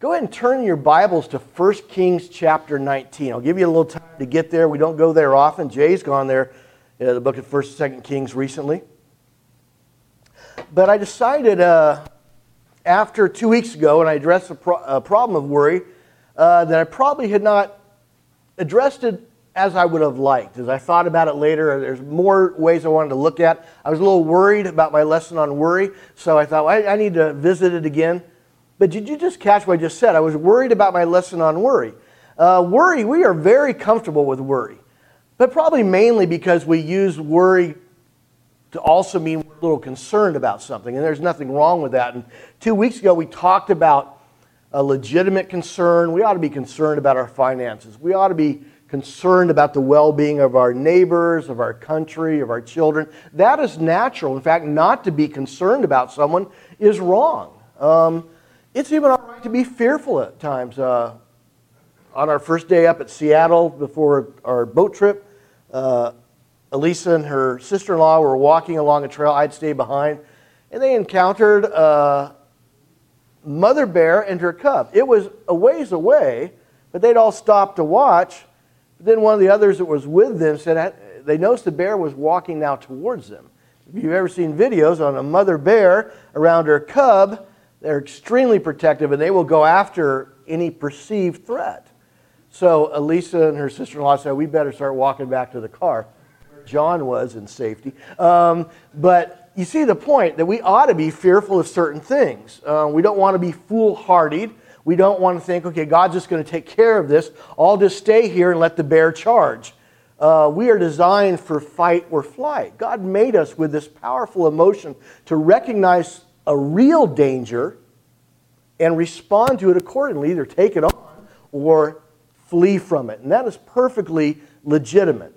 Go ahead and turn your Bibles to 1 Kings chapter 19. I'll give you a little time to get there. We don't go there often. Jay's gone there, uh, the book of 1st and 2nd Kings recently. But I decided uh, after two weeks ago, when I addressed the pro- problem of worry, uh, that I probably had not addressed it as I would have liked. As I thought about it later, there's more ways I wanted to look at. I was a little worried about my lesson on worry, so I thought well, I, I need to visit it again. But did you just catch what I just said? I was worried about my lesson on worry. Uh, worry, we are very comfortable with worry, but probably mainly because we use worry to also mean we're a little concerned about something, and there's nothing wrong with that. And two weeks ago, we talked about a legitimate concern. We ought to be concerned about our finances. We ought to be concerned about the well being of our neighbors, of our country, of our children. That is natural. In fact, not to be concerned about someone is wrong. Um, it's even all right to be fearful at times. Uh, on our first day up at Seattle before our boat trip, uh, Elisa and her sister in law were walking along a trail. I'd stay behind. And they encountered a mother bear and her cub. It was a ways away, but they'd all stopped to watch. But then one of the others that was with them said they noticed the bear was walking now towards them. If you've ever seen videos on a mother bear around her cub, they're extremely protective and they will go after any perceived threat. So Elisa and her sister in law said, We better start walking back to the car. John was in safety. Um, but you see the point that we ought to be fearful of certain things. Uh, we don't want to be foolhardy. We don't want to think, okay, God's just going to take care of this. I'll just stay here and let the bear charge. Uh, we are designed for fight or flight. God made us with this powerful emotion to recognize a real danger and respond to it accordingly, either take it on or flee from it. And that is perfectly legitimate.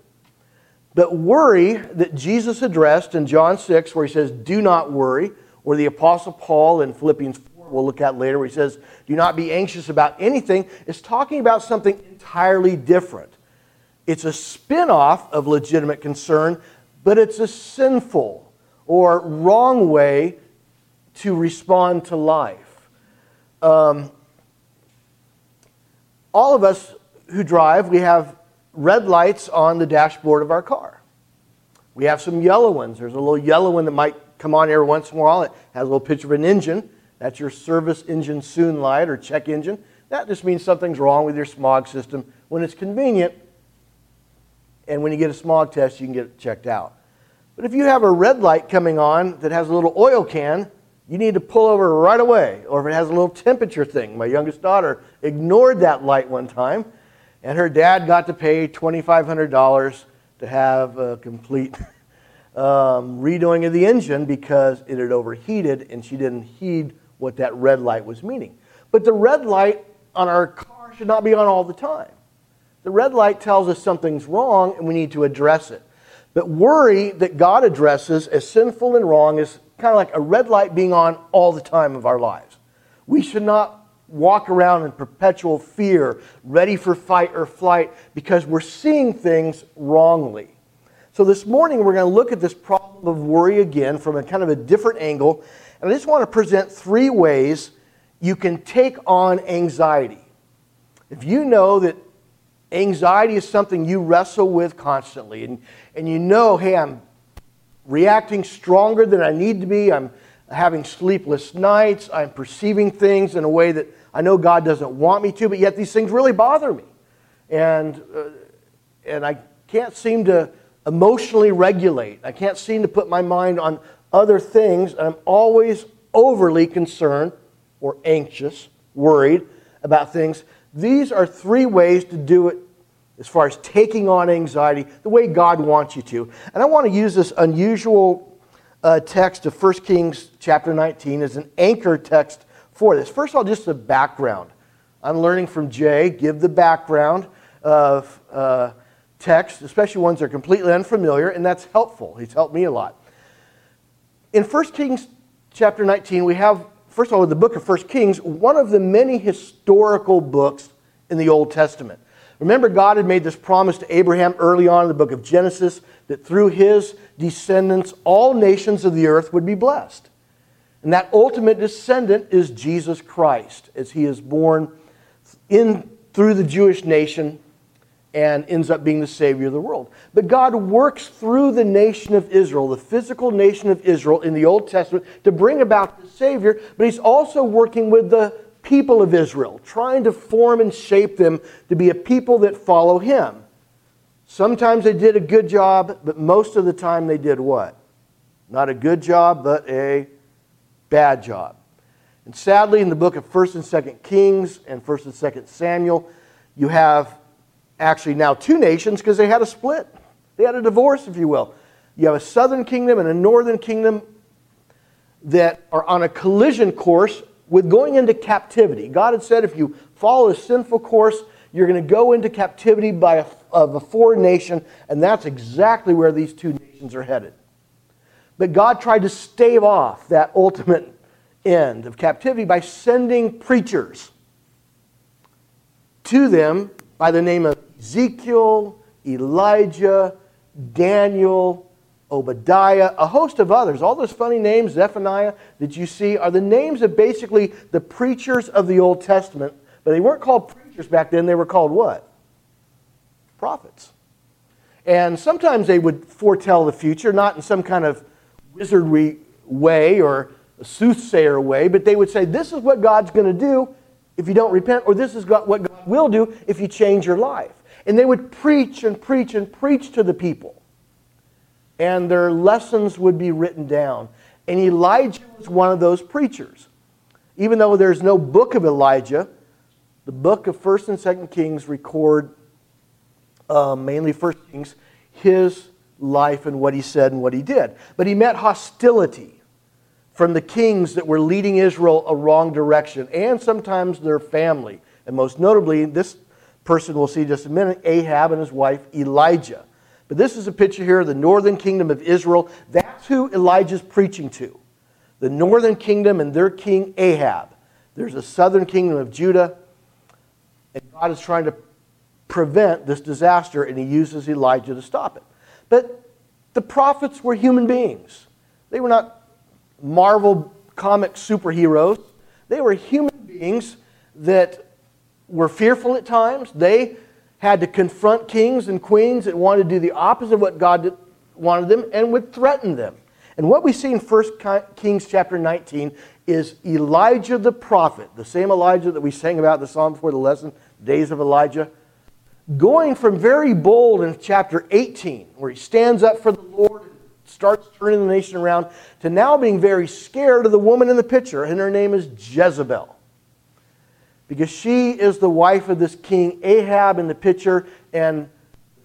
But worry that Jesus addressed in John 6, where he says, Do not worry, or the Apostle Paul in Philippians 4, we'll look at later, where he says, Do not be anxious about anything, is talking about something entirely different. It's a spin off of legitimate concern, but it's a sinful or wrong way to respond to life. Um, all of us who drive, we have red lights on the dashboard of our car. We have some yellow ones. There's a little yellow one that might come on every once in a while. It has a little picture of an engine. That's your service engine soon light or check engine. That just means something's wrong with your smog system when it's convenient. And when you get a smog test, you can get it checked out. But if you have a red light coming on that has a little oil can, you need to pull over right away. Or if it has a little temperature thing. My youngest daughter ignored that light one time, and her dad got to pay $2,500 to have a complete um, redoing of the engine because it had overheated and she didn't heed what that red light was meaning. But the red light on our car should not be on all the time. The red light tells us something's wrong and we need to address it. But worry that God addresses as sinful and wrong is kind of like a red light being on all the time of our lives. We should not walk around in perpetual fear, ready for fight or flight, because we're seeing things wrongly. So this morning we're going to look at this problem of worry again from a kind of a different angle. And I just want to present three ways you can take on anxiety. If you know that anxiety is something you wrestle with constantly, and, and you know, hey, I'm reacting stronger than I need to be. I'm having sleepless nights. I'm perceiving things in a way that I know God doesn't want me to, but yet these things really bother me. And, uh, and I can't seem to emotionally regulate. I can't seem to put my mind on other things. I'm always overly concerned or anxious, worried about things. These are three ways to do it as far as taking on anxiety the way God wants you to. And I want to use this unusual uh, text of 1 Kings chapter 19 as an anchor text for this. First of all, just the background. I'm learning from Jay, give the background of uh, text, especially ones that are completely unfamiliar, and that's helpful. He's helped me a lot. In 1 Kings chapter 19, we have, first of all, the book of 1 Kings, one of the many historical books in the Old Testament. Remember, God had made this promise to Abraham early on in the book of Genesis that through his descendants, all nations of the earth would be blessed. And that ultimate descendant is Jesus Christ, as he is born in, through the Jewish nation and ends up being the Savior of the world. But God works through the nation of Israel, the physical nation of Israel in the Old Testament, to bring about the Savior, but He's also working with the people of Israel, trying to form and shape them to be a people that follow Him. Sometimes they did a good job, but most of the time they did what? Not a good job, but a bad job. And sadly, in the book of 1st and 2nd Kings and 1st and 2nd Samuel, you have actually now two nations because they had a split. They had a divorce, if you will. You have a southern kingdom and a northern kingdom that are on a collision course with going into captivity. God had said if you follow a sinful course, you're going to go into captivity by a, of a foreign nation, and that's exactly where these two nations are headed. But God tried to stave off that ultimate end of captivity by sending preachers to them by the name of Ezekiel, Elijah, Daniel, Obadiah, a host of others. All those funny names, Zephaniah, that you see, are the names of basically the preachers of the Old Testament. But they weren't called preachers back then, they were called what? Prophets. And sometimes they would foretell the future, not in some kind of wizardry way or soothsayer way, but they would say, This is what God's going to do if you don't repent, or this is what God will do if you change your life. And they would preach and preach and preach to the people. And their lessons would be written down. And Elijah was one of those preachers. Even though there's no book of Elijah, the book of 1st and 2nd Kings record, uh, mainly 1st Kings, his life and what he said and what he did. But he met hostility from the kings that were leading Israel a wrong direction, and sometimes their family. And most notably, this person we'll see just a minute Ahab and his wife Elijah. But this is a picture here of the northern kingdom of Israel. That's who Elijah's preaching to. The northern kingdom and their king Ahab. There's a southern kingdom of Judah, and God is trying to prevent this disaster, and he uses Elijah to stop it. But the prophets were human beings. They were not Marvel comic superheroes. They were human beings that were fearful at times. They had to confront kings and queens that wanted to do the opposite of what God wanted them and would threaten them. And what we see in 1 Kings chapter 19 is Elijah the prophet, the same Elijah that we sang about the psalm before the lesson, days of Elijah, going from very bold in chapter 18, where he stands up for the Lord and starts turning the nation around, to now being very scared of the woman in the picture, and her name is Jezebel. Because she is the wife of this king Ahab in the picture, and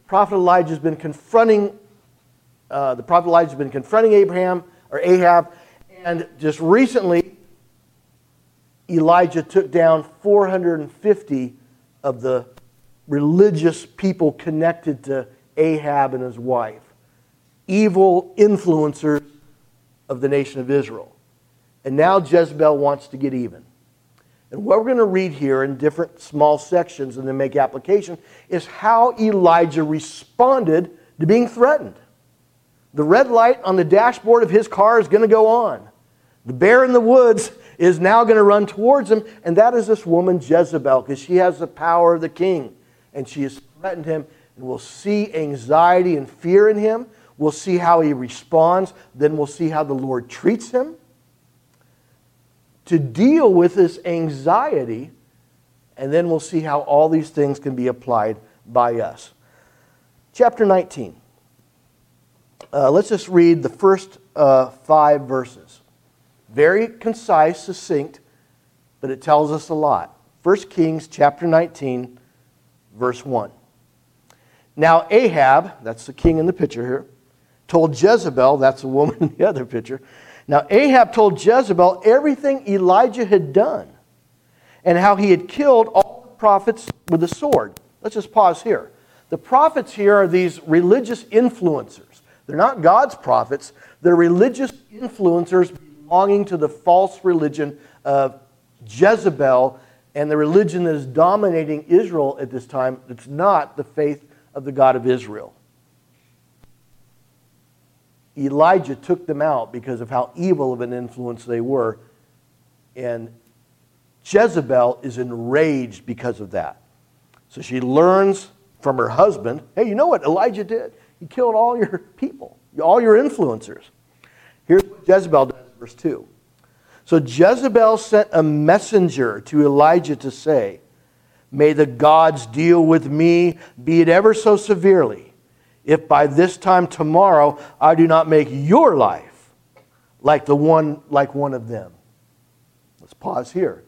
Prophet Elijah has been confronting uh, the prophet Elijah has been confronting Abraham or Ahab, and just recently Elijah took down 450 of the religious people connected to Ahab and his wife, evil influencers of the nation of Israel. And now Jezebel wants to get even. And what we're going to read here in different small sections and then make application is how Elijah responded to being threatened. The red light on the dashboard of his car is going to go on. The bear in the woods is now going to run towards him, and that is this woman Jezebel, because she has the power of the king and she has threatened him. And we'll see anxiety and fear in him. We'll see how he responds. Then we'll see how the Lord treats him. To deal with this anxiety, and then we'll see how all these things can be applied by us. Chapter 19. Uh, let's just read the first uh, five verses. Very concise, succinct, but it tells us a lot. 1 Kings chapter 19, verse 1. Now, Ahab, that's the king in the picture here, told Jezebel, that's the woman in the other picture. Now, Ahab told Jezebel everything Elijah had done and how he had killed all the prophets with the sword. Let's just pause here. The prophets here are these religious influencers. They're not God's prophets, they're religious influencers belonging to the false religion of Jezebel and the religion that is dominating Israel at this time It's not the faith of the God of Israel. Elijah took them out because of how evil of an influence they were. And Jezebel is enraged because of that. So she learns from her husband hey, you know what Elijah did? He killed all your people, all your influencers. Here's what Jezebel does, verse 2. So Jezebel sent a messenger to Elijah to say, May the gods deal with me, be it ever so severely, if by this time tomorrow I do not make your life like the one like one of them. Let's pause here.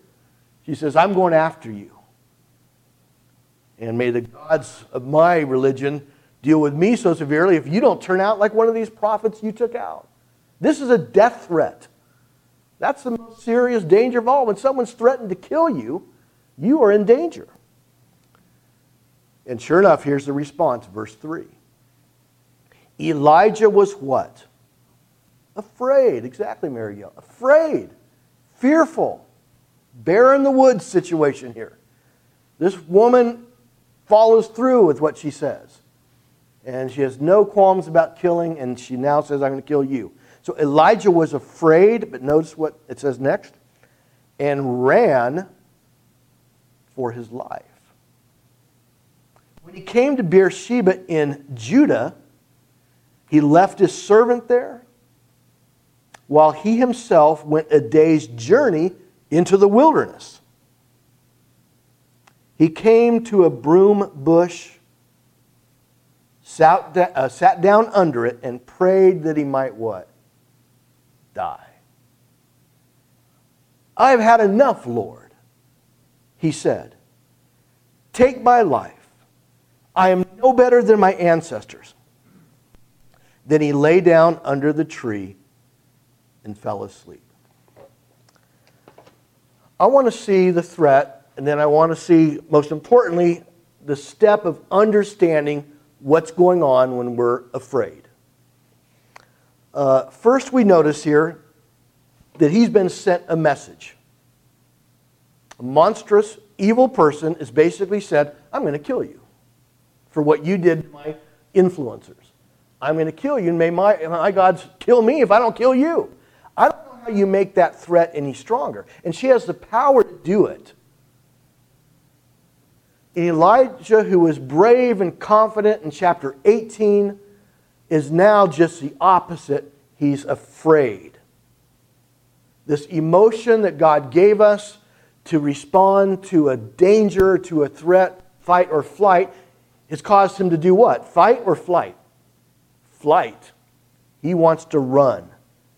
She says, I'm going after you. And may the gods of my religion deal with me so severely if you don't turn out like one of these prophets you took out. This is a death threat. That's the most serious danger of all. When someone's threatened to kill you, you are in danger. And sure enough, here's the response, verse 3. Elijah was what? Afraid. Exactly, Mary Gill. Afraid. Fearful. Bear in the woods situation here. This woman follows through with what she says. And she has no qualms about killing, and she now says, I'm going to kill you. So Elijah was afraid, but notice what it says next, and ran for his life. When he came to Beersheba in Judah, he left his servant there while he himself went a day's journey into the wilderness. He came to a broom bush, sat, uh, sat down under it, and prayed that he might what? die. I've had enough, Lord, he said. Take my life. I am no better than my ancestors. Then he lay down under the tree and fell asleep. I want to see the threat, and then I want to see, most importantly, the step of understanding what's going on when we're afraid. Uh, first, we notice here that he's been sent a message. A monstrous, evil person is basically said, I'm going to kill you for what you did to my influencers. I'm going to kill you, and may my, my gods kill me if I don't kill you. I don't know how you make that threat any stronger. And she has the power to do it. Elijah, who was brave and confident in chapter 18, is now just the opposite. He's afraid. This emotion that God gave us to respond to a danger, to a threat, fight or flight, has caused him to do what? Fight or flight? Flight. He wants to run.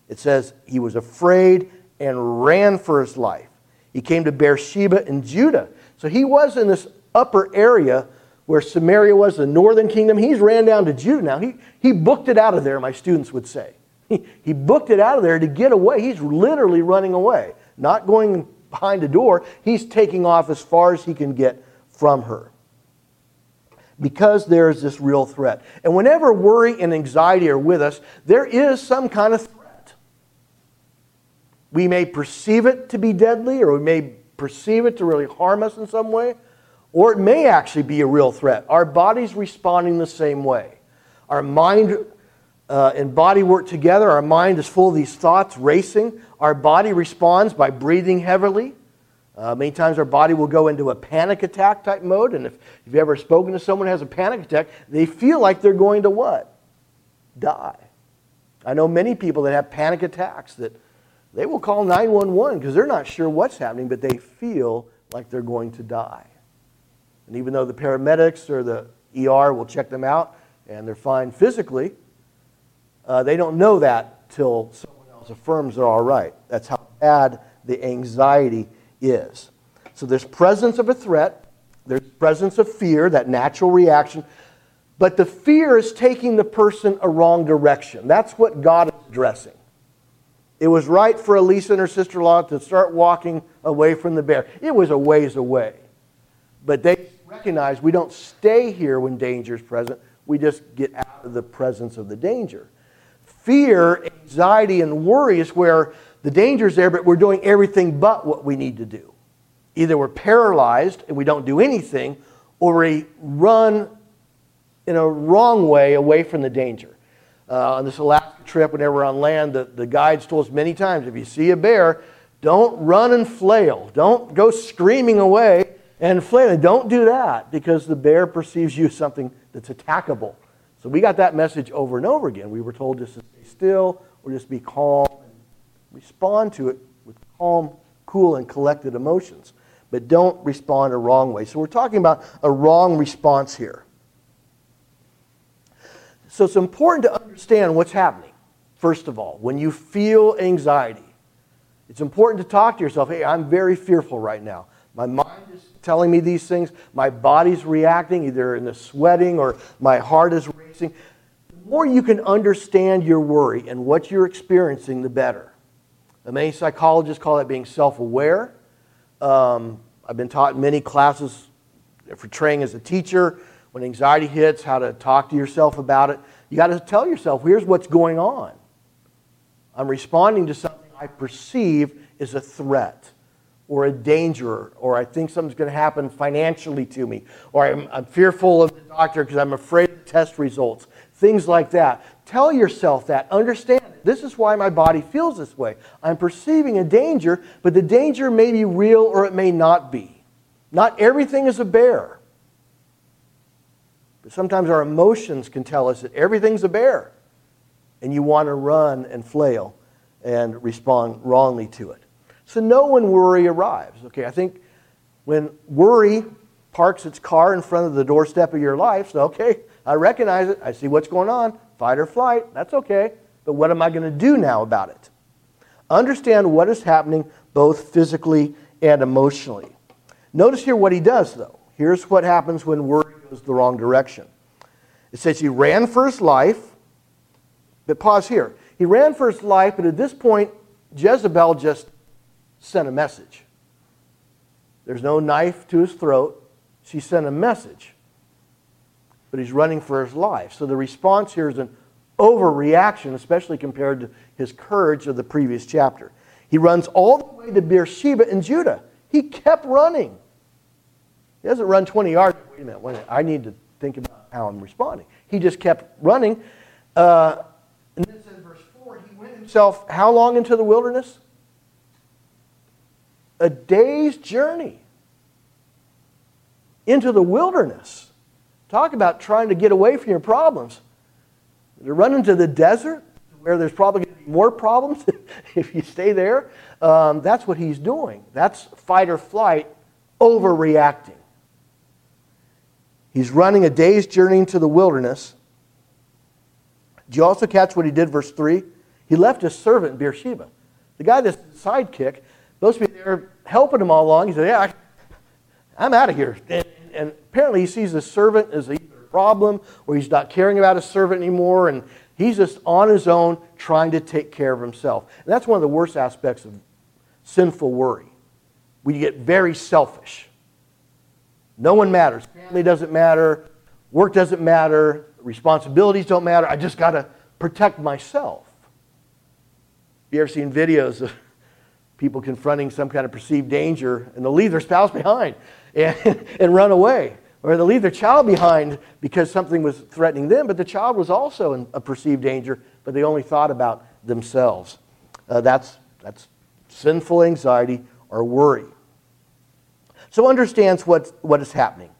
It says he was afraid and ran for his life. He came to Beersheba in Judah. So he was in this upper area where Samaria was, the northern kingdom. He's ran down to Judah now. He, he booked it out of there, my students would say. He, he booked it out of there to get away. He's literally running away, not going behind a door. He's taking off as far as he can get from her because there's this real threat. And whenever worry and anxiety are with us, there is some kind of threat. We may perceive it to be deadly, or we may perceive it to really harm us in some way, or it may actually be a real threat. Our body's responding the same way. Our mind uh, and body work together. Our mind is full of these thoughts racing. Our body responds by breathing heavily. Uh, many times our body will go into a panic attack type mode. And if, you've ever spoken to someone who has a panic attack, they feel like they're going to what? Die. I know many people that have panic attacks that they will call 911 because they're not sure what's happening, but they feel like they're going to die. And even though the paramedics or the ER will check them out and they're fine physically, uh, they don't know that till someone else affirms they're all right. That's how bad the anxiety is. So there's presence of a threat, there's presence of fear, that natural reaction, but the fear is taking the person a wrong direction. That's what God is addressing. It was right for Elisa and her sister in law to start walking away from the bear. It was a ways away. But they recognize we don't stay here when danger is present, we just get out of the presence of the danger. Fear, anxiety, and worry is where the danger is there, but we're doing everything but what we need to do. Either we're paralyzed and we don't do anything, or we run in a wrong way away from the danger. Uh, on this Alaska trip, whenever we're on land, the, the guides told us many times if you see a bear, don't run and flail. Don't go screaming away and flailing. Don't do that because the bear perceives you as something that's attackable. So we got that message over and over again. We were told just to stay still or just be calm respond to it with calm, cool, and collected emotions. But don't respond a wrong way. So we're talking about a wrong response here. So it's important to understand what's happening, first of all, when you feel anxiety. It's important to talk to yourself hey, I'm very fearful right now. My mind is telling me these things. My body's reacting, either in the sweating or my heart is racing. The more you can understand your worry and what you're experiencing, the better. Many psychologists call that being self aware. Um, I've been taught in many classes for training as a teacher when anxiety hits, how to talk to yourself about it. You got to tell yourself, here's what's going on. I'm responding to something I perceive is a threat or a danger, or I think something's going to happen financially to me, or I'm, I'm fearful of the doctor because I'm afraid of the test results, things like that. Tell yourself that. Understand this is why my body feels this way. I'm perceiving a danger, but the danger may be real or it may not be. Not everything is a bear. But sometimes our emotions can tell us that everything's a bear, and you want to run and flail and respond wrongly to it. So know when worry arrives. Okay, I think when worry parks its car in front of the doorstep of your life, so okay, I recognize it, I see what's going on, fight or flight, that's okay, but what am I going to do now about it? Understand what is happening both physically and emotionally. Notice here what he does, though. Here's what happens when worry goes the wrong direction. It says he ran for his life, but pause here. He ran for his life, but at this point, Jezebel just sent a message. There's no knife to his throat. She sent a message. But he's running for his life. So the response here is an overreaction, especially compared to his courage of the previous chapter. He runs all the way to Beersheba in Judah. He kept running. He doesn't run 20 yards. Wait a minute, wait a minute. I need to think about how I'm responding. He just kept running. Uh, and then it says, verse 4, he went himself how long into the wilderness? A day's journey into the wilderness. Talk about trying to get away from your problems. To run into the desert where there's probably going to be more problems if you stay there. Um, that's what he's doing. That's fight or flight overreacting. He's running a day's journey into the wilderness. Do you also catch what he did, verse 3? He left his servant Beersheba. The guy that's sidekick, supposed to be there helping him all along. He said, Yeah, I'm out of here. And apparently he sees his servant as a problem or he's not caring about his servant anymore. And he's just on his own trying to take care of himself. And that's one of the worst aspects of sinful worry. We get very selfish. No one matters. Family doesn't matter. Work doesn't matter. Responsibilities don't matter. I just got to protect myself. You ever seen videos of people confronting some kind of perceived danger and they'll leave their spouse behind and, and run away? Or they'll leave their child behind because something was threatening them, but the child was also in a perceived danger, but they only thought about themselves. Uh, that's, that's sinful anxiety or worry. So understands what, what is happening.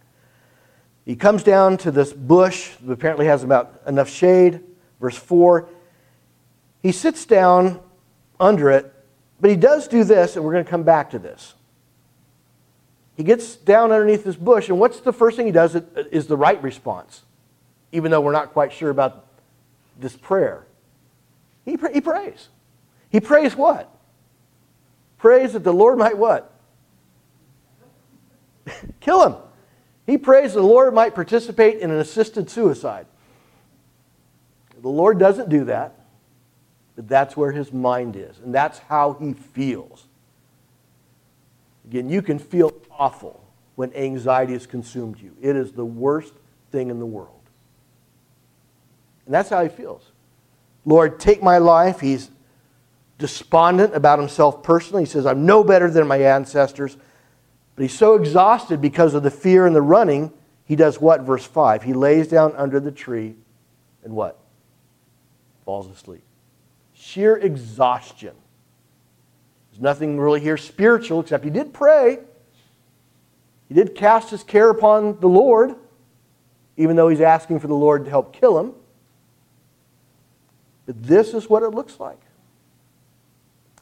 He comes down to this bush that apparently has about enough shade. Verse 4. He sits down under it, but he does do this, and we're going to come back to this. He gets down underneath this bush, and what's the first thing he does is the right response, even though we're not quite sure about this prayer. He, he prays. He prays what? Prays that the Lord might what? Kill him. He prays the Lord might participate in an assisted suicide. The Lord doesn't do that, but that's where his mind is, and that's how he feels. Again, you can feel awful when anxiety has consumed you. It is the worst thing in the world. And that's how he feels. Lord, take my life. He's despondent about himself personally. He says, I'm no better than my ancestors. But he's so exhausted because of the fear and the running, he does what? Verse 5. He lays down under the tree and what? Falls asleep. sheer exhaustion. There's nothing really here spiritual except he did pray. He did cast his care upon the Lord, even though he's asking for the Lord to help kill him. But this is what it looks like.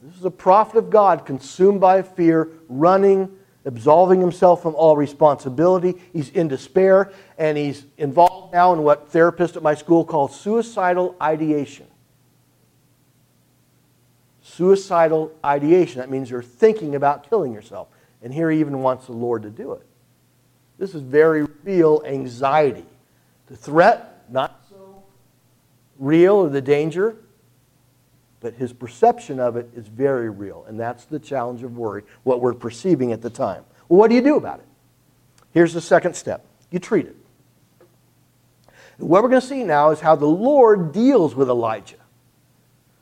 This is a prophet of God consumed by fear, running, absolving himself from all responsibility. He's in despair, and he's involved now in what therapists at my school call suicidal ideation. Suicidal ideation. That means you're thinking about killing yourself. And here he even wants the Lord to do it. This is very real anxiety. The threat, not so real, or the danger, but his perception of it is very real. And that's the challenge of worry, what we're perceiving at the time. Well, what do you do about it? Here's the second step you treat it. what we're going to see now is how the Lord deals with Elijah.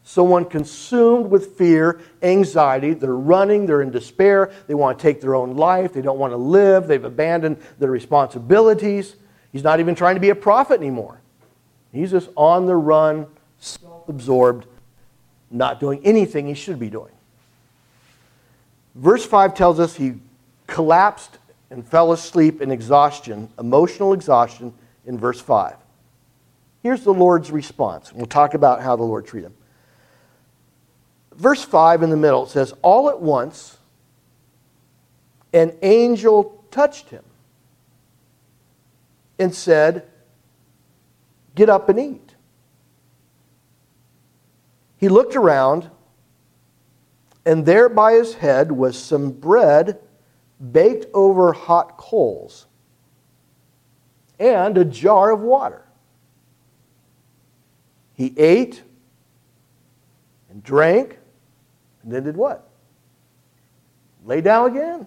Someone consumed with fear, anxiety, they're running, they're in despair, they want to take their own life, they don't want to live, they've abandoned their responsibilities. He's not even trying to be a prophet anymore. He's just on the run, self absorbed, not doing anything he should be doing. Verse 5 tells us he collapsed and fell asleep in exhaustion, emotional exhaustion, in verse 5. Here's the Lord's response. We'll talk about how the Lord treated him. Verse 5 in the middle it says, All at once, an angel touched him and said, Get up and eat. He looked around, and there by his head was some bread baked over hot coals and a jar of water. He ate and drank, then did what? Lay down again.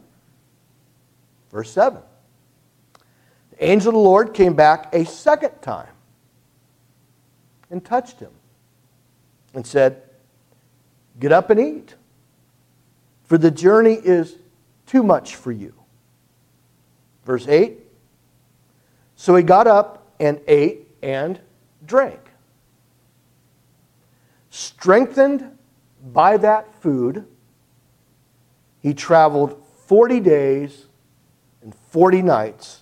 Verse 7. The angel of the Lord came back a second time and touched him and said, Get up and eat, for the journey is too much for you. Verse 8 So he got up and ate and drank. Strengthened by that food, he traveled 40 days and 40 nights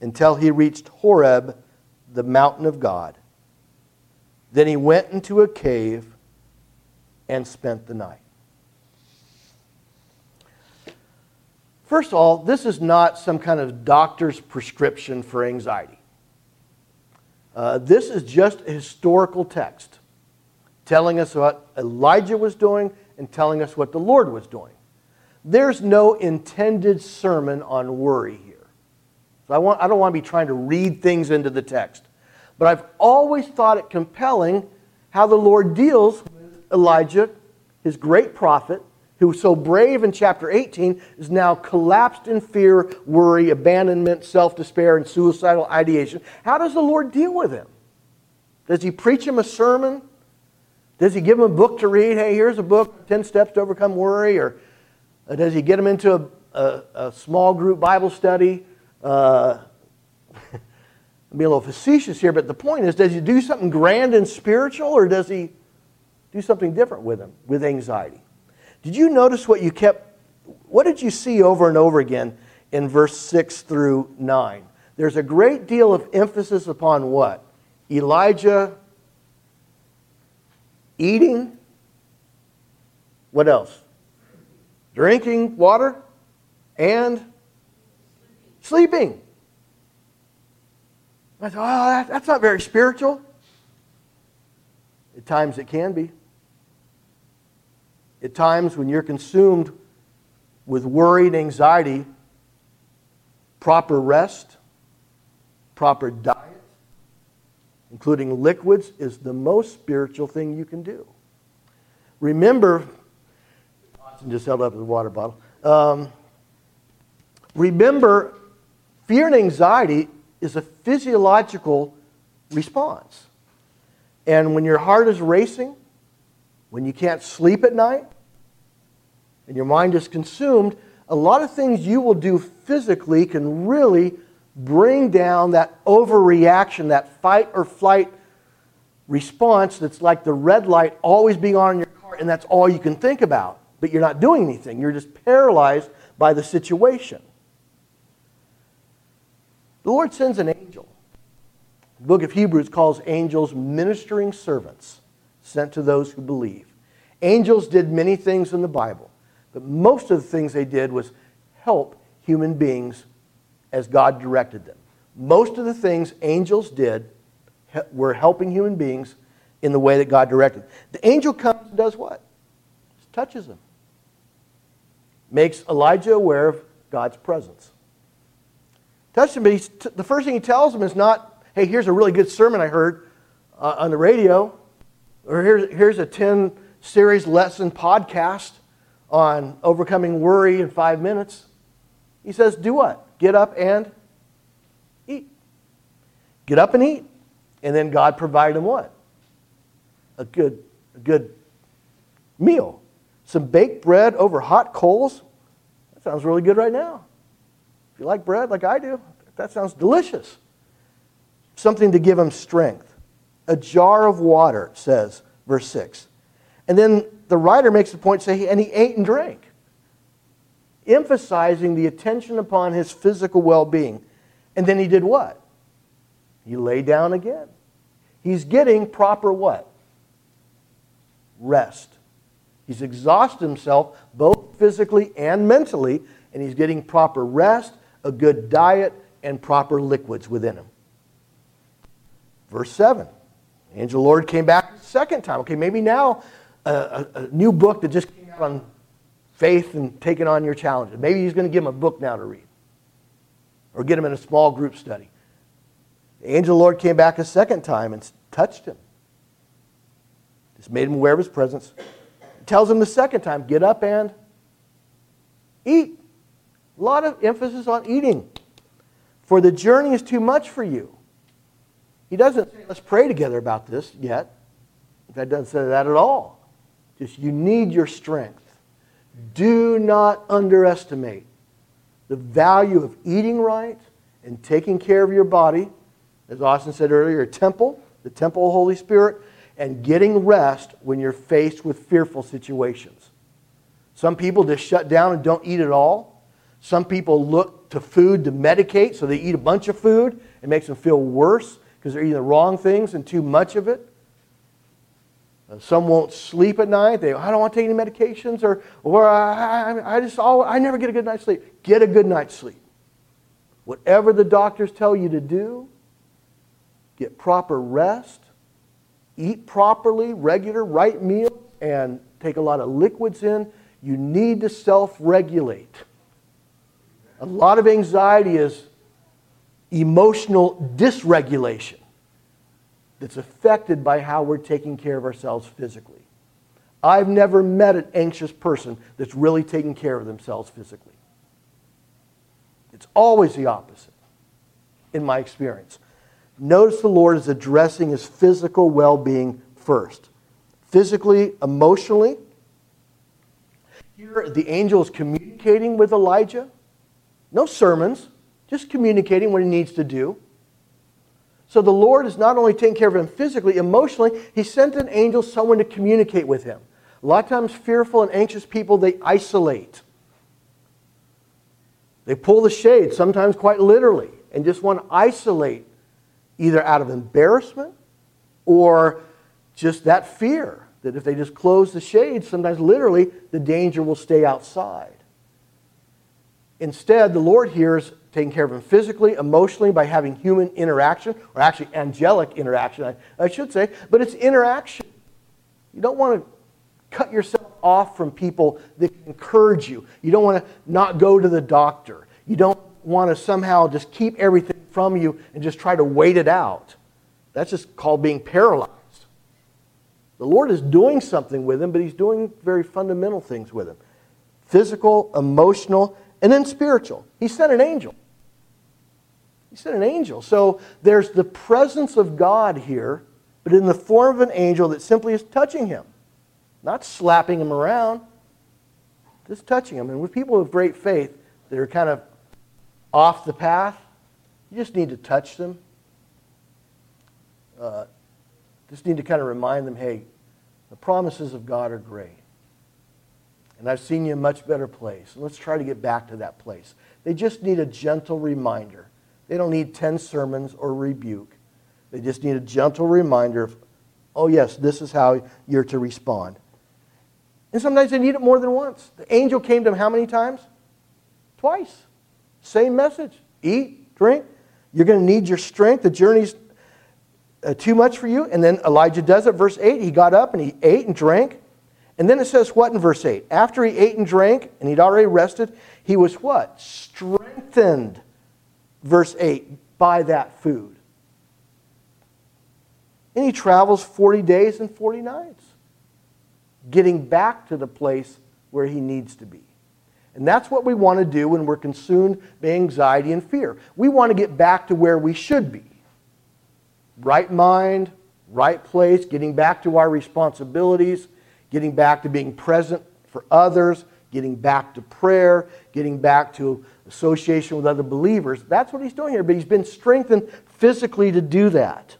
until he reached Horeb, the mountain of God. Then he went into a cave and spent the night. First of all, this is not some kind of doctor's prescription for anxiety. Uh, this is just a historical text telling us what Elijah was doing and telling us what the Lord was doing. There's no intended sermon on worry here. So I, want, I don't want to be trying to read things into the text. But I've always thought it compelling how the Lord deals with Elijah, his great prophet, who was so brave in chapter 18, is now collapsed in fear, worry, abandonment, self despair, and suicidal ideation. How does the Lord deal with him? Does he preach him a sermon? Does he give him a book to read? Hey, here's a book, 10 Steps to Overcome Worry. Or uh, does he get him into a, a, a small group Bible study? Uh, I'm being a little facetious here, but the point is does he do something grand and spiritual or does he do something different with him, with anxiety? Did you notice what you kept, what did you see over and over again in verse 6 through 9? There's a great deal of emphasis upon what? Elijah eating. What else? Drinking water and sleeping. I said, oh, that's not very spiritual. At times it can be. At times when you're consumed with worry and anxiety, proper rest, proper diet, including liquids, is the most spiritual thing you can do. Remember, Watson just held up his water bottle. Um, remember, fear and anxiety is a physiological response. And when your heart is racing, when you can't sleep at night, and your mind is consumed, a lot of things you will do physically can really bring down that overreaction, that fight or flight response that's like the red light always being on in your car, and that's all you can think about. But you're not doing anything. You're just paralyzed by the situation. The Lord sends an angel. The book of Hebrews calls angels ministering servants sent to those who believe. Angels did many things in the Bible, but most of the things they did was help human beings as God directed them. Most of the things angels did were helping human beings in the way that God directed. The angel comes and does what? Just touches them. Makes Elijah aware of God's presence. Touches him, but t- the first thing he tells him is not, hey, here's a really good sermon I heard uh, on the radio, or here's, here's a 10 series lesson podcast on overcoming worry in five minutes. He says, do what? Get up and eat. Get up and eat. And then God provided him what? A good, a good meal. Some baked bread over hot coals. That sounds really good right now. If you like bread like I do, that sounds delicious. Something to give him strength. A jar of water, says, verse 6. And then the writer makes the point, say, and he ate and drank, emphasizing the attention upon his physical well being. And then he did what? He lay down again. He's getting proper what? Rest. He's exhausted himself both physically and mentally, and he's getting proper rest, a good diet, and proper liquids within him. Verse 7. Angel Lord came back second time. Okay, maybe now a, a, a new book that just came out on faith and taking on your challenges. Maybe he's going to give him a book now to read or get him in a small group study. The angel of the Lord came back a second time and touched him. Just made him aware of his presence. tells him the second time, get up and eat. A lot of emphasis on eating. For the journey is too much for you. He doesn't say, let's pray together about this yet. That doesn't say that at all. Just you need your strength. Do not underestimate the value of eating right and taking care of your body as Austin said earlier, temple, the temple of Holy Spirit, and getting rest when you're faced with fearful situations. Some people just shut down and don't eat at all. Some people look to food to medicate, so they eat a bunch of food. It makes them feel worse because they're eating the wrong things and too much of it. Some won't sleep at night. They, I don't want to take any medications, or, or I, I, just, all, I never get a good night's sleep. Get a good night's sleep. Whatever the doctors tell you to do, get proper rest, eat properly, regular, right meals, and take a lot of liquids in. You need to self regulate. A lot of anxiety is emotional dysregulation that's affected by how we're taking care of ourselves physically. I've never met an anxious person that's really taking care of themselves physically. It's always the opposite, in my experience. Notice the Lord is addressing his physical well being first. Physically, emotionally. Here, the angel is communicating with Elijah. No sermons, just communicating what he needs to do. So the Lord is not only taking care of him physically, emotionally, he sent an angel, someone to communicate with him. A lot of times, fearful and anxious people, they isolate. They pull the shade, sometimes quite literally, and just want to isolate either out of embarrassment or just that fear that if they just close the shade, sometimes literally the danger will stay outside. Instead, the Lord here is taking care of him physically, emotionally, by having human interaction, or actually angelic interaction, I, I should say, but it's interaction. You don't want to cut yourself off from people that encourage you. You don't want to not go to the doctor. You don't want to somehow just keep everything from you and just try to wait it out. That's just called being paralyzed. The Lord is doing something with him, but he's doing very fundamental things with him physical, emotional, and then spiritual. He sent an angel. He sent an angel. So there's the presence of God here, but in the form of an angel that simply is touching him, not slapping him around, just touching him. And with people with great faith that are kind of off the path, you just need to touch them. Uh, Just need to kind of remind them hey, the promises of God are great. And I've seen you in a much better place. Let's try to get back to that place. They just need a gentle reminder. They don't need 10 sermons or rebuke. They just need a gentle reminder of, oh, yes, this is how you're to respond. And sometimes they need it more than once. The angel came to him how many times? Twice. Same message eat, drink. You're going to need your strength. The journey's uh, too much for you. And then Elijah does it. Verse 8, he got up and he ate and drank. And then it says what in verse 8? After he ate and drank and he'd already rested, he was what? Strengthened, verse 8, by that food. And he travels 40 days and 40 nights, getting back to the place where he needs to be. And that's what we want to do when we're consumed by anxiety and fear. We want to get back to where we should be right mind, right place, getting back to our responsibilities, getting back to being present for others, getting back to prayer, getting back to association with other believers. That's what he's doing here, but he's been strengthened physically to do that.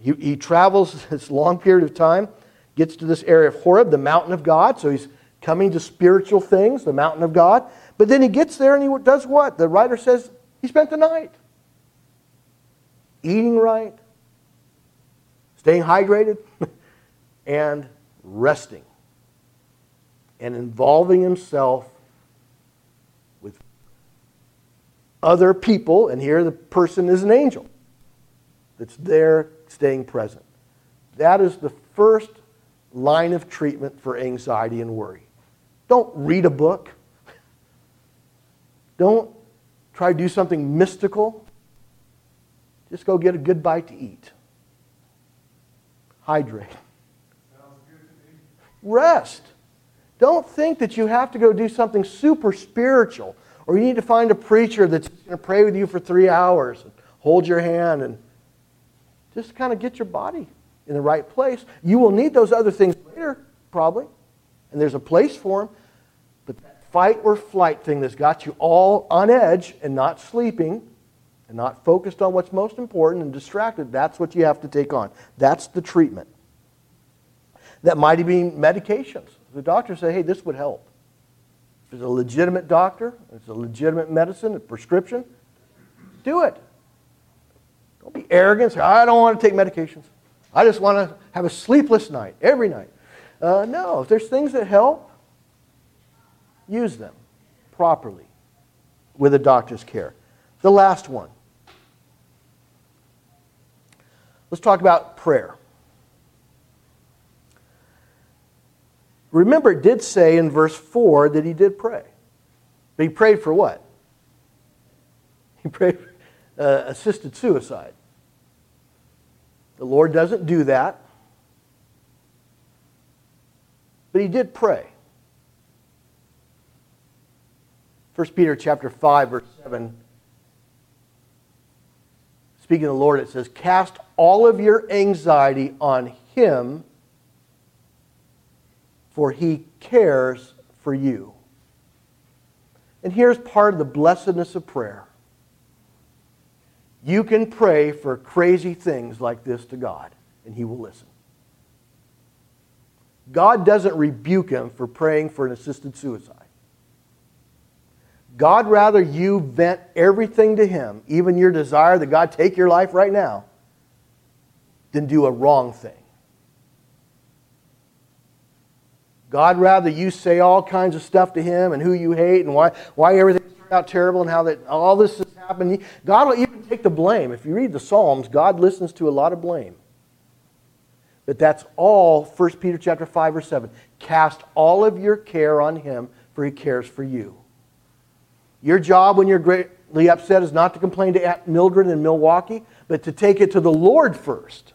He, he travels this long period of time, gets to this area of Horeb, the mountain of God, so he's coming to spiritual things, the mountain of God. But then he gets there and he does what? The writer says he spent the night eating right, staying hydrated, and resting, and involving himself with other people. And here the person is an angel that's there staying present. That is the first line of treatment for anxiety and worry. Don't read a book. Don't try to do something mystical. Just go get a good bite to eat. Hydrate. Rest. Don't think that you have to go do something super spiritual or you need to find a preacher that's going to pray with you for three hours and hold your hand and just kind of get your body in the right place. You will need those other things later, probably, and there's a place for them. But that fight or flight thing that's got you all on edge and not sleeping and not focused on what's most important and distracted, that's what you have to take on. That's the treatment. That might be medications. The doctor say, hey, this would help. If it's a legitimate doctor, it's a legitimate medicine, a prescription, do it. Don't be arrogant. Say, I don't want to take medications. I just want to have a sleepless night every night. Uh, no, if there's things that help, use them properly with a doctor's care. The last one Let's talk about prayer. Remember, it did say in verse 4 that he did pray. But he prayed for what? He prayed for uh, assisted suicide. The Lord doesn't do that. But he did pray. 1 Peter chapter 5 verse 7 speaking of the Lord, it says, Cast all of your anxiety on Him, for He cares for you. And here's part of the blessedness of prayer. You can pray for crazy things like this to God, and He will listen. God doesn't rebuke him for praying for an assisted suicide. God rather you vent everything to Him, even your desire that God take your life right now, than do a wrong thing. God rather you say all kinds of stuff to Him and who you hate and why, why everything turned out terrible and how that all this has happened. God will even take the blame. If you read the Psalms, God listens to a lot of blame. But that's all 1 Peter chapter 5 or 7. Cast all of your care on him, for he cares for you. Your job when you're greatly upset is not to complain to Aunt Mildred in Milwaukee, but to take it to the Lord first.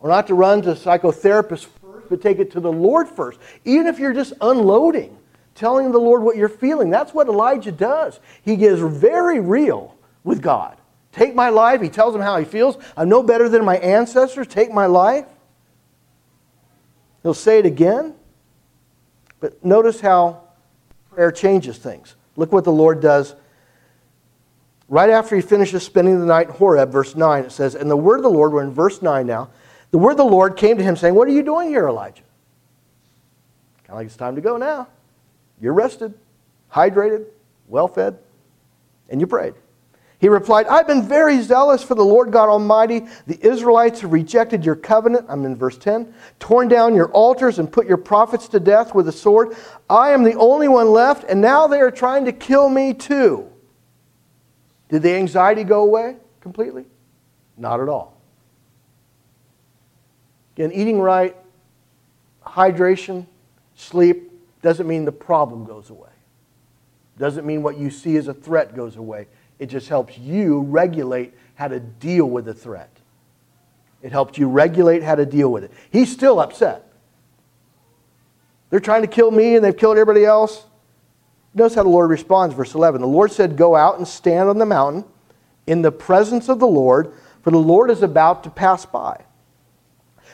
Or not to run to a psychotherapist first, but take it to the Lord first. Even if you're just unloading, telling the Lord what you're feeling. That's what Elijah does. He gets very real with God. Take my life. He tells him how he feels. I'm no better than my ancestors. Take my life. He'll say it again. But notice how prayer changes things. Look what the Lord does Right after he finishes spending the night in Horeb, verse 9, it says, And the word of the Lord, we're in verse 9 now, the word of the Lord came to him saying, What are you doing here, Elijah? Kind of like it's time to go now. You're rested, hydrated, well fed, and you prayed. He replied, I've been very zealous for the Lord God Almighty. The Israelites have rejected your covenant. I'm in verse 10. Torn down your altars and put your prophets to death with a sword. I am the only one left, and now they are trying to kill me too. Did the anxiety go away completely? Not at all. Again, eating right, hydration, sleep doesn't mean the problem goes away. Doesn't mean what you see as a threat goes away. It just helps you regulate how to deal with the threat. It helps you regulate how to deal with it. He's still upset. They're trying to kill me and they've killed everybody else. Notice how the Lord responds, verse 11. The Lord said, Go out and stand on the mountain in the presence of the Lord, for the Lord is about to pass by.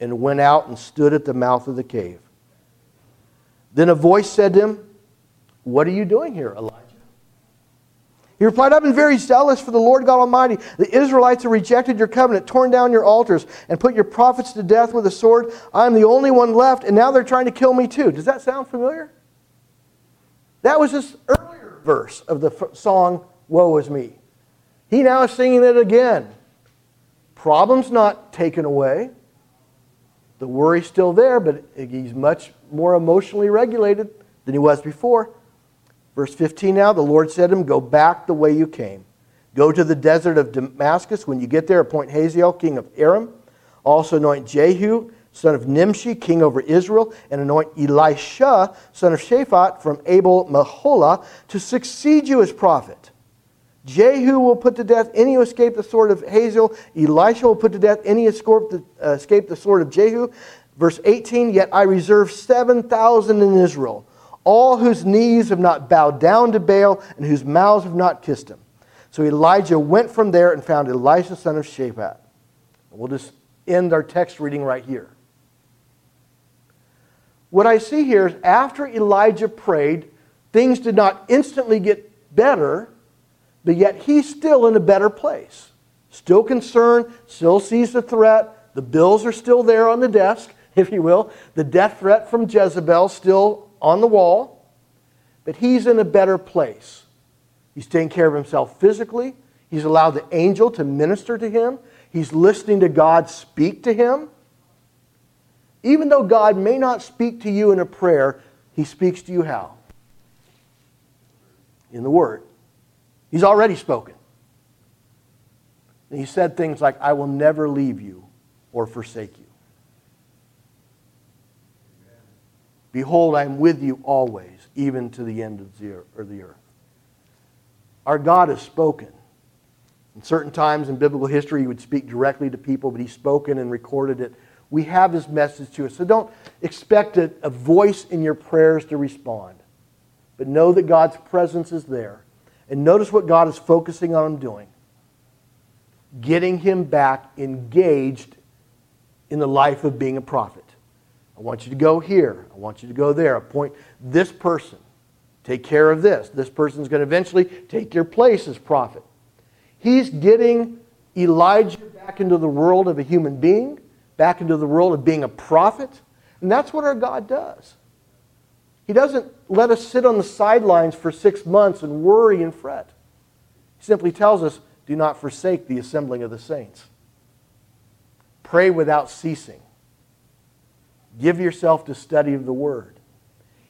and went out and stood at the mouth of the cave. Then a voice said to him, What are you doing here, Elijah? He replied, I've been very zealous for the Lord God Almighty. The Israelites have rejected your covenant, torn down your altars, and put your prophets to death with a sword. I'm the only one left, and now they're trying to kill me too. Does that sound familiar? That was this earlier verse of the song, Woe is Me. He now is singing it again. Problem's not taken away. The worry's still there, but he's much more emotionally regulated than he was before. Verse 15 now, the Lord said to him, Go back the way you came. Go to the desert of Damascus. When you get there, appoint Hazael, king of Aram. Also anoint Jehu, son of Nimshi, king over Israel, and anoint Elisha, son of Shaphat, from Abel Meholah, to succeed you as prophet. Jehu will put to death any who escape the sword of Hazael. Elisha will put to death any who uh, escape the sword of Jehu. Verse 18, Yet I reserve 7,000 in Israel all whose knees have not bowed down to Baal and whose mouths have not kissed him. So Elijah went from there and found Elisha, son of Shaphat. We'll just end our text reading right here. What I see here is after Elijah prayed, things did not instantly get better, but yet he's still in a better place. Still concerned, still sees the threat. The bills are still there on the desk, if you will. The death threat from Jezebel still on the wall, but he's in a better place. He's taking care of himself physically. He's allowed the angel to minister to him. He's listening to God speak to him. Even though God may not speak to you in a prayer, he speaks to you how? In the Word. He's already spoken. And he said things like, I will never leave you or forsake you. Behold, I am with you always, even to the end of the earth. Our God has spoken. In certain times in biblical history, he would speak directly to people, but he's spoken and recorded it. We have his message to us. So don't expect a, a voice in your prayers to respond. But know that God's presence is there. And notice what God is focusing on doing getting him back engaged in the life of being a prophet. I want you to go here. I want you to go there. Appoint this person. Take care of this. This person's going to eventually take your place as prophet. He's getting Elijah back into the world of a human being, back into the world of being a prophet. And that's what our God does. He doesn't let us sit on the sidelines for six months and worry and fret. He simply tells us do not forsake the assembling of the saints. Pray without ceasing. Give yourself to study of the Word.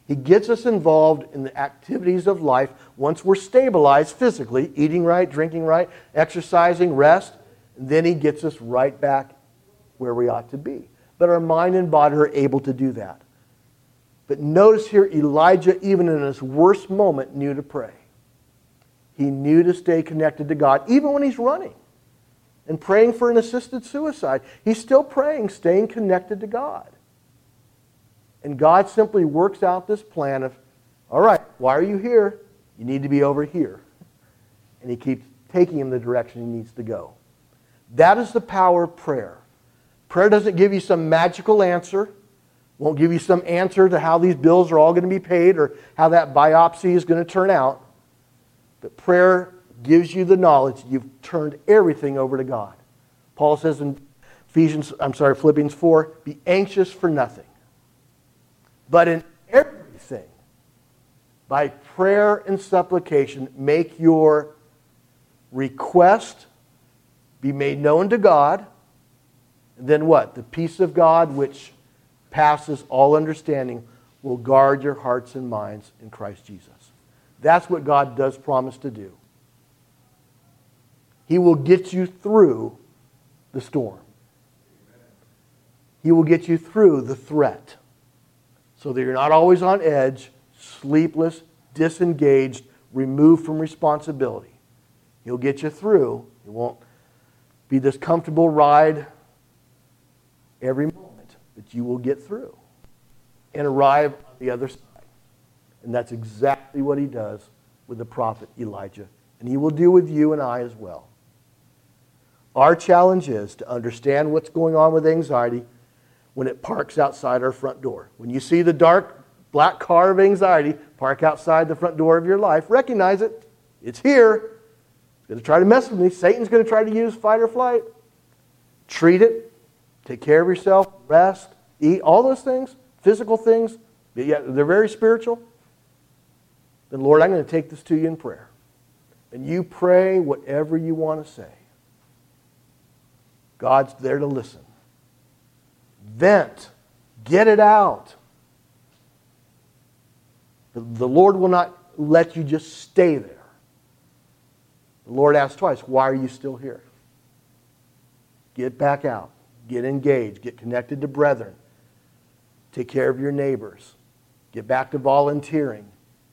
He gets us involved in the activities of life once we're stabilized physically, eating right, drinking right, exercising, rest. then He gets us right back where we ought to be. But our mind and body are able to do that. But notice here, Elijah, even in his worst moment, knew to pray. He knew to stay connected to God, even when he's running. and praying for an assisted suicide. He's still praying, staying connected to God. And God simply works out this plan of, all right, why are you here? You need to be over here. And he keeps taking him the direction he needs to go. That is the power of prayer. Prayer doesn't give you some magical answer, won't give you some answer to how these bills are all going to be paid or how that biopsy is going to turn out. But prayer gives you the knowledge you've turned everything over to God. Paul says in Ephesians, I'm sorry, Philippians 4, be anxious for nothing. But in everything, by prayer and supplication, make your request be made known to God. And then what? The peace of God, which passes all understanding, will guard your hearts and minds in Christ Jesus. That's what God does promise to do. He will get you through the storm. He will get you through the threat so that you're not always on edge, sleepless, disengaged, removed from responsibility. He'll get you through. It won't be this comfortable ride every moment, but you will get through and arrive on the other side. And that's exactly what he does with the prophet Elijah. And he will do with you and I as well. Our challenge is to understand what's going on with anxiety when it parks outside our front door. When you see the dark black car of anxiety park outside the front door of your life, recognize it. It's here. It's going to try to mess with me. Satan's going to try to use fight or flight. Treat it. Take care of yourself. Rest. Eat. All those things, physical things, yet they're very spiritual. Then, Lord, I'm going to take this to you in prayer. And you pray whatever you want to say. God's there to listen. Vent. Get it out. The Lord will not let you just stay there. The Lord asked twice, Why are you still here? Get back out. Get engaged. Get connected to brethren. Take care of your neighbors. Get back to volunteering.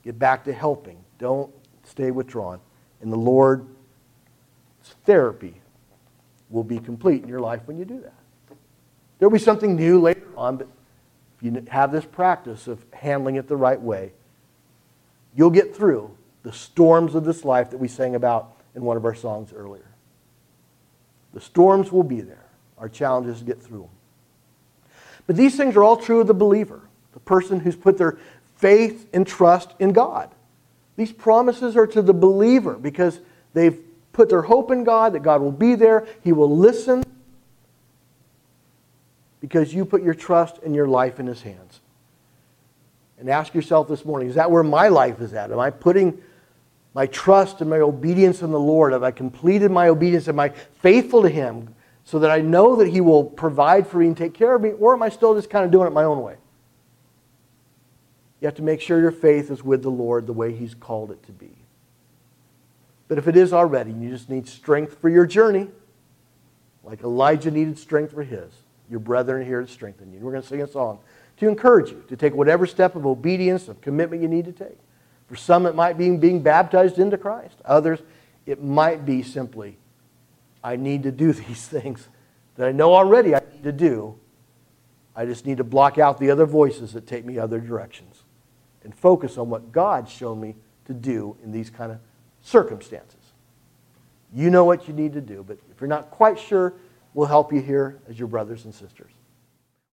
Get back to helping. Don't stay withdrawn. And the Lord's therapy will be complete in your life when you do that. There'll be something new later on, but if you have this practice of handling it the right way, you'll get through the storms of this life that we sang about in one of our songs earlier. The storms will be there. Our challenge is to get through them. But these things are all true of the believer, the person who's put their faith and trust in God. These promises are to the believer because they've put their hope in God, that God will be there, He will listen, because you put your trust and your life in His hands. And ask yourself this morning is that where my life is at? Am I putting my trust and my obedience in the Lord? Have I completed my obedience? Am I faithful to Him so that I know that He will provide for me and take care of me? Or am I still just kind of doing it my own way? You have to make sure your faith is with the Lord the way He's called it to be. But if it is already, you just need strength for your journey, like Elijah needed strength for his. Your brethren here to strengthen you. We're going to sing a song to encourage you to take whatever step of obedience, of commitment you need to take. For some, it might be being baptized into Christ. Others, it might be simply, I need to do these things that I know already I need to do. I just need to block out the other voices that take me other directions and focus on what God's shown me to do in these kind of circumstances. You know what you need to do, but if you're not quite sure, we'll help you here as your brothers and sisters.